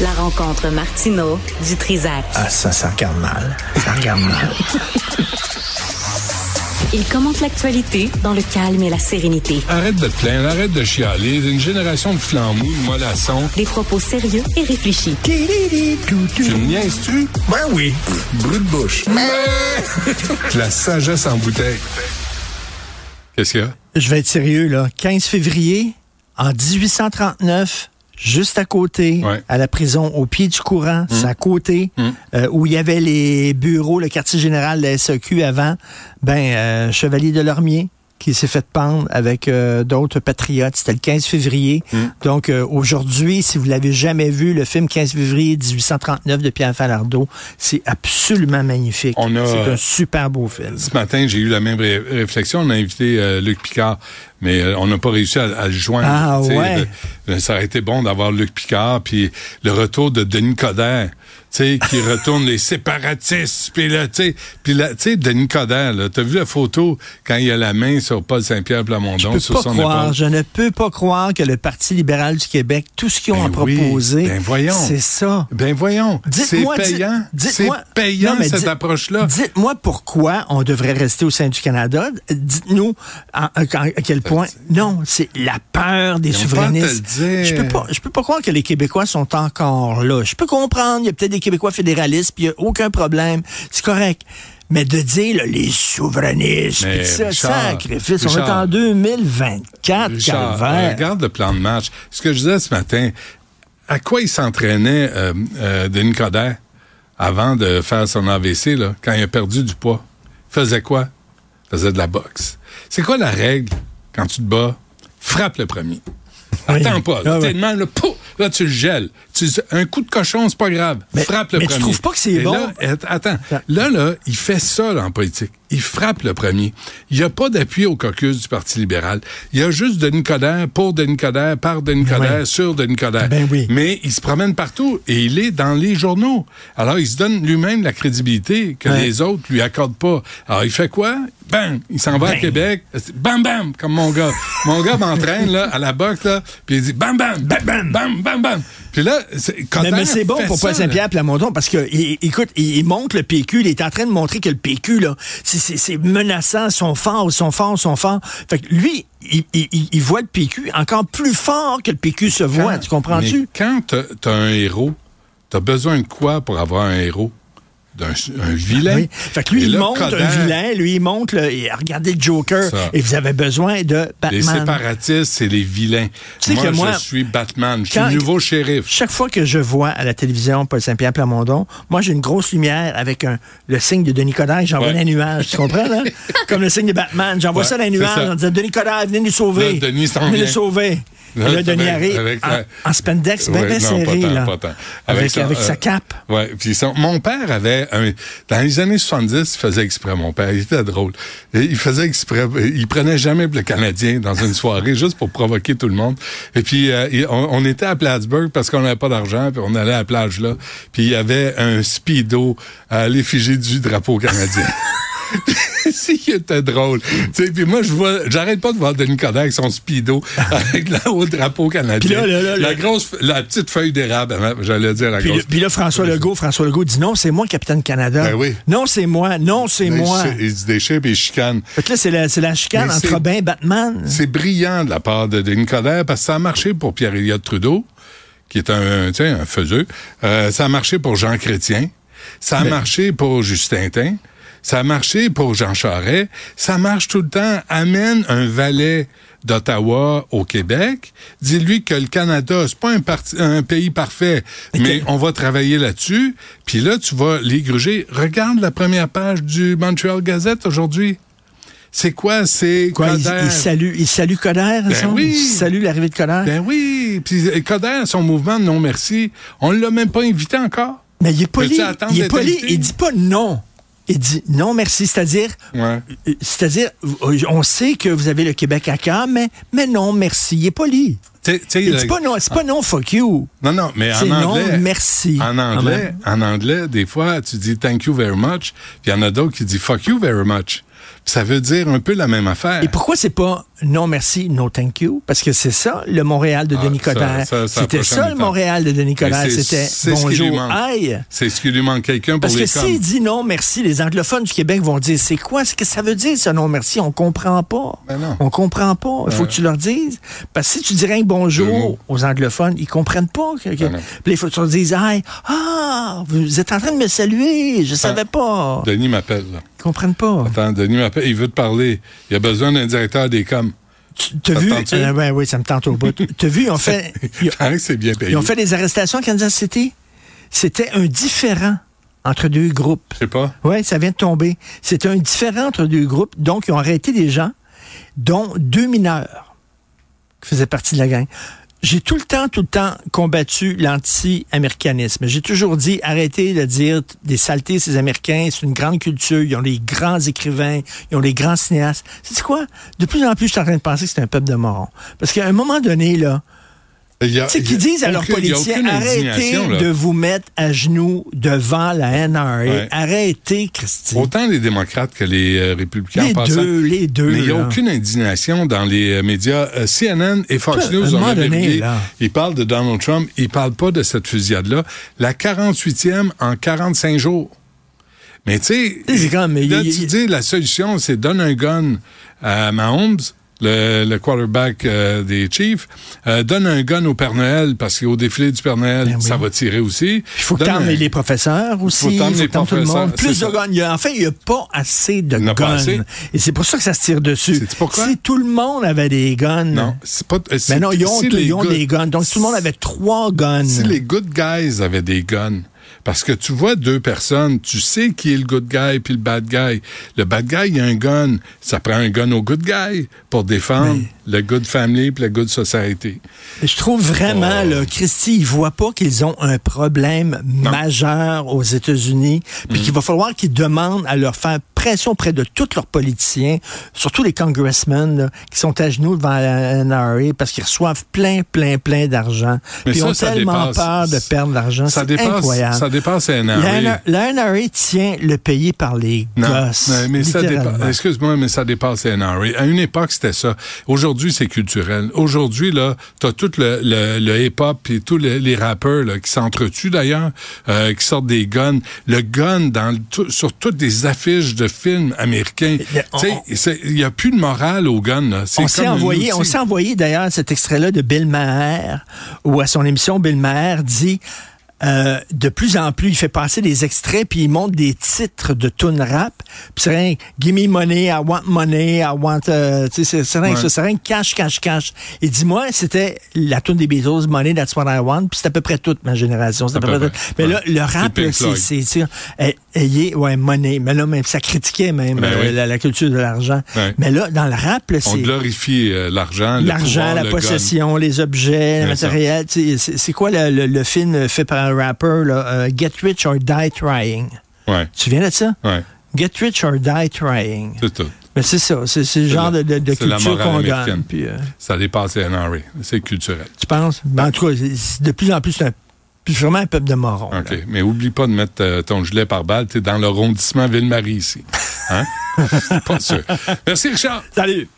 La rencontre Martino du Trizac. Ah, ça, ça regarde mal. Ça regarde mal. Il commente l'actualité dans le calme et la sérénité. Arrête de te plaindre, arrête de chialer. Une génération de flambous, de mollassons. Des propos sérieux et réfléchis. Tu me niaises-tu? Ben oui. Brut de bouche. La sagesse en bouteille. Qu'est-ce qu'il y a? Je vais être sérieux, là. 15 février, en 1839, juste à côté, Ouais. à la prison, au pied du courant, c'est à côté, euh, où il y avait les bureaux, le quartier général de la SAQ avant, ben, euh, Chevalier de Lormier, qui s'est fait pendre avec euh, d'autres patriotes. C'était le 15 février. Donc, euh, aujourd'hui, si vous l'avez jamais vu, le film 15 février 1839 de Pierre Falardeau, c'est absolument magnifique. On a- C'est un super beau film. Ce matin, j'ai eu la même ré- réflexion. On a invité euh, Luc Picard, mais euh, on n'a pas réussi à, à le joindre. Ah, ouais. le- ça aurait été bon d'avoir Luc Picard, puis le retour de Denis Coderre, sais, qui retourne les séparatistes, puis là, tu sais, puis là, tu sais, Denis Coderre, là, t'as vu la photo quand il a la main sur Paul Saint-Pierre Plamondon Je peux sur pas son croire, je ne peux pas croire que le Parti libéral du Québec, tout ce qu'ils ont Ben à oui, proposer, ben voyons. c'est ça. Ben voyons, c'est Dites-moi, payant, c'est payant Non, cette approche-là. Dites-moi pourquoi on devrait rester au sein du Canada. Dites-nous à, à- à quel point. Non, c'est la peur des souverainistes. Je peux pas, je peux pas croire que les Québécois sont encore là. Je peux comprendre, il y a peut-être des Québécois fédéralistes, puis il y a aucun problème. C'est correct. Mais de dire là, les souverainistes, puis ça, Richard, sacrifice, on est en 2024, Richard, calvaire. regarde le plan de match. Ce que je disais ce matin, à quoi il s'entraînait euh, euh, Denis Coderre avant de faire son AVC, là, quand il a perdu du poids? Il faisait quoi? Il faisait de la boxe. C'est quoi la règle quand tu te bats? Frappe le premier. Oui. Attends pas. Ah ouais. même, là, pouf, là, tu le gèles. Tu- un coup de cochon, c'est pas grave. Mais- frappe le mais tu premier. trouves pas que c'est bon? là, attends. Là, là, il fait ça là, en politique. Il frappe le premier. Il n'y a pas d'appui au caucus du Parti libéral. Il y a juste Denis Coderre pour Denis Coderre, par Denis Coderre, Ouais. sur Denis Coderre. Ben oui. Mais il se promène partout et il est dans les journaux. Alors, il se donne lui-même la crédibilité que les autres lui accordent pas. Alors, il fait quoi? Bam! Il s'en va à Ben. Québec. Bam, bam! Comme mon gars. mon gars m'entraîne, là, à la boxe, là, puis il dit bam, bam! Bam, bam! Bam, bam, bam! Puis là, c'est- Mais, c'est bon pour Paul Saint-Pierre Plamondon parce que, il- écoute, il, il montre le PQ, il est en train de montrer que le PQ, là, c'est- menaçant, sont forts, ils sont forts, ils sont forts. Fait que lui, il, voit le PQ encore plus fort que le PQ se voit, tu comprends-tu? Quand t'as as un héros, t'as besoin de quoi pour avoir un héros? D'un un vilain? Oui. Fait que lui, Et il là, Coderre, un vilain, lui, il le, et regardez le Joker, Ça. et vous avez besoin de Les Batman. séparatistes, c'est les vilains. Tu sais moi, que moi, je suis Batman. Je suis le nouveau shérif. Chaque fois que je vois à la télévision Paul Saint-Pierre Plamondon, moi j'ai une grosse lumière avec un, le signe de Denis Coderre, j'envoie Ouais. les nuages, tu comprends là? Comme le signe de Batman, j'envoie Ouais, ça dans les nuages, ça. en disant Denis Coderre, venez nous sauver. Là, Denis venez nous sauver. Là, là, Denis arrive en, en spandex, bien, Ouais, bien non, pas serré, tant, là. pas tant. Avec, son, avec euh, sa cape. Ouais, puis son- mon père avait un dans les années 70, il faisait exprès mon père, il était drôle. Il faisait exprès, il prenait jamais le Canadien dans une soirée juste pour provoquer tout le monde. Et puis euh, on, on était à Plattsburgh parce qu'on n'avait pas d'argent, puis on allait à la plage là, puis il y avait un speedo à l'effigie du drapeau canadien. si qui était drôle. Tu sais, puis moi je vois, j'arrête pas de voir Denis Coderre avec son speedo avec le haut drapeau canadien. Là, là, là, la grosse, la petite feuille d'érable, hein, j'allais dire la Puis, grosse. puis là, François Legault, François Legault dit non, c'est moi, capitaine Canada. Ben oui. Non, c'est moi, non, c'est moi. Il se déchire puis il chicane. Fait que là, c'est la, c'est la chicane Mais entre c'est- Robin et Batman. C'est brillant de la part de Denis Coderre parce que ça a marché pour Pierre Elliott Trudeau, qui est un, tu sais, un faiseux. Euh, ça a marché pour Jean Chrétien. Ça a marché pour Justin Tin. Ça a marché pour Jean Charest. Ça marche tout le temps. Amène un valet d'Ottawa au Québec. Dis-lui que le Canada, c'est pas un, parti- un pays parfait, mais on va travailler là-dessus. Puis là, tu vas les gruger. Regarde la première page du Montreal Gazette aujourd'hui. C'est quoi? C'est Quoi, il, Coderre. il salue, il salue Coderre, Ben oui. Il salue l'arrivée de Coderre? Ben oui. Puis euh, Coderre, son mouvement de non merci, on l'a même pas invité encore. Mais il est poli. Il est poli. Il dit pas non. Il dit non, merci. C'est-à-dire, Ouais. c'est-à-dire, on sait que vous avez le Québec à cœur, mais, mais non, merci. Il est poli. Tu sais- tu sais, Il le- dit pas non, c'est pas non, fuck you. Non, non, mais en non, anglais. merci. En Ah anglais, ben. en anglais, des fois, tu dis thank you very much, puis il y en a d'autres qui disent fuck you very much. Ça veut dire un peu la même affaire. Et pourquoi c'est pas non merci, no thank you, parce que c'est ça le Montréal de Ah, Denis Coderre. C'était ça le. Montréal de Denis Coderre. C'était bonjour, aïe. C'est ce qui lui manque quelqu'un pour Parce que s'il dit non merci, les anglophones du Québec vont dire c'est quoi, ce que ça veut dire ce non merci, on comprend pas. Ben non. On comprend pas. Il faut que tu leur dises. Parce que si tu dirais bonjour aux anglophones, ils comprennent pas. que- que- Ben. Puis il faut que tu leur dises Aïe, ah, vous êtes en train de me saluer, je savais pas. Denis m'appelle. Ils comprennent pas. Attends, Denis m'appelle. Il veut te parler. Il a besoin d'un directeur des coms. T'as vu? te? Euh, ben oui, ça me tente au bout. T'as vu, ils ont fait. Ils, Pareil que c'est bien payé. ils ont fait des arrestations à Kansas City. C'était un différent entre deux groupes. Je sais pas. Oui, ça vient de tomber. C'était un différent entre deux groupes. Donc, ils ont arrêté des gens, dont deux mineurs qui faisaient partie de la gang. J'ai tout le temps, tout le temps combattu l'anti-américanisme. J'ai toujours dit, arrêtez de dire des saletés, ces Américains, c'est une grande culture, ils ont des grands écrivains, ils ont des grands cinéastes. C'est quoi? De plus en plus, je suis en train de penser que c'est un peuple de morons. Parce qu'à un moment donné, là, Y qu'ils disent à leurs aucune arrêtez de vous mettre à genoux devant la NRA. Ouais. Arrêtez, Christy. Autant les démocrates que les euh, républicains Les en passant. deux, les deux. Mais il n'y a là. aucune indignation dans les euh, médias. Euh, CNN et Fox Toi, News ont là. Ils parlent de Donald Trump. Ils parlent pas de cette fusillade-là. La 48e en 45 jours. Mais tu sais, C'est là, tu dis la solution, c'est donne un gun à Mahomes, le, le quarterback euh, des Chiefs, euh, donne un gun au Père Noël parce qu'au défilé du Père Noël, Ben oui. ça va tirer aussi. Il faut t'emmenes un- les professeurs aussi. Il t'emmener faut t'emmenes tout le monde. Plus de guns. Il y a- En fait, il n'y a pas assez de guns. pas assez. Et c'est pour ça que ça se tire dessus. Pourquoi? Si tout le monde avait des guns. Non, c'est pas. euh, c'est- Mais non, ils ont, si ils des guns. Donc, tout le monde avait trois guns. Si les good guys avaient des guns, parce que tu vois deux personnes, tu sais qui est le good guy puis le bad guy. Le bad guy, il a un gun. Ça prend un gun au good guy pour défendre le good family puis la good society. Je trouve vraiment, Oh. là, Christy, ils voient pas qu'ils ont un problème majeur aux États-Unis, puis Mm. qu'il va falloir qu'ils demandent à leur faire pression auprès de tous leurs politiciens, surtout les congressmen, là, qui sont à genoux devant la NRA parce qu'ils reçoivent plein, plein, plein d'argent. Puis ils ont ça tellement dépasse- peur de perdre l'argent. Ça dépasse, incroyable. ça dépasse la La NRA. La NRA tient le pays par les Non, gosses. mais, mais ça dépasse. Excuse-moi, mais ça dépasse la NRA. À une époque, c'était ça. Aujourd'hui, c'est culturel. Aujourd'hui, là, t'as tout le, le, le hip-hop et tous les, les rappeurs là, qui s'entretuent d'ailleurs, euh, qui sortent des guns. Le gun dans le- sur toutes les affiches de sais, c'est- il n'y a plus de morale au gun. On s'est envoyé, on s'est envoyé d'ailleurs cet extrait-là de Bill Maher, où à son émission, Bill Maher dit euh, de plus en plus, il fait passer des extraits, puis il montre des titres de tune rap. Puis c'est rien, give me money, I want money, I want, euh, tu sais, c'est- c'est rien Ouais. ça, c'est rien cash, cash, cash. Et dis-moi, c'était la tune des Beatles, Money, that's what I want, puis c'est à peu près toute ma génération. C'est à peu À peu près près. tout. Mais Ouais. là, le rap, là, c'est, c'est, c'est, eh, ayez, ouais, money. Mais là, même, ça critiquait même Ben euh, oui. la, la culture de l'argent. Ouais. Mais là, dans le rap, là, On c'est... glorifie euh, l'argent, le L'argent, pouvoir, la le gun. possession, les objets, le matériel. c'est quoi le, le- le film fait par un rapper, là, euh, Get Rich or Die Trying? Ouais, Tu viens de ça? ouais, Get Rich or Die Trying. c'est tout. Mais c'est ça, c'est le genre la- de, culture qu'on gagne. Puis, euh, Ça dépasse la NRA. C'est culturel. tu penses? Ben, en tout cas, de plus en plus, c'est vraiment un peuple de morons. là. OK. Mais oublie pas de mettre euh, ton gilet par balle. T'es dans l'arrondissement Ville-Marie ici. Hein? pas sûr. Merci, Richard. Salut!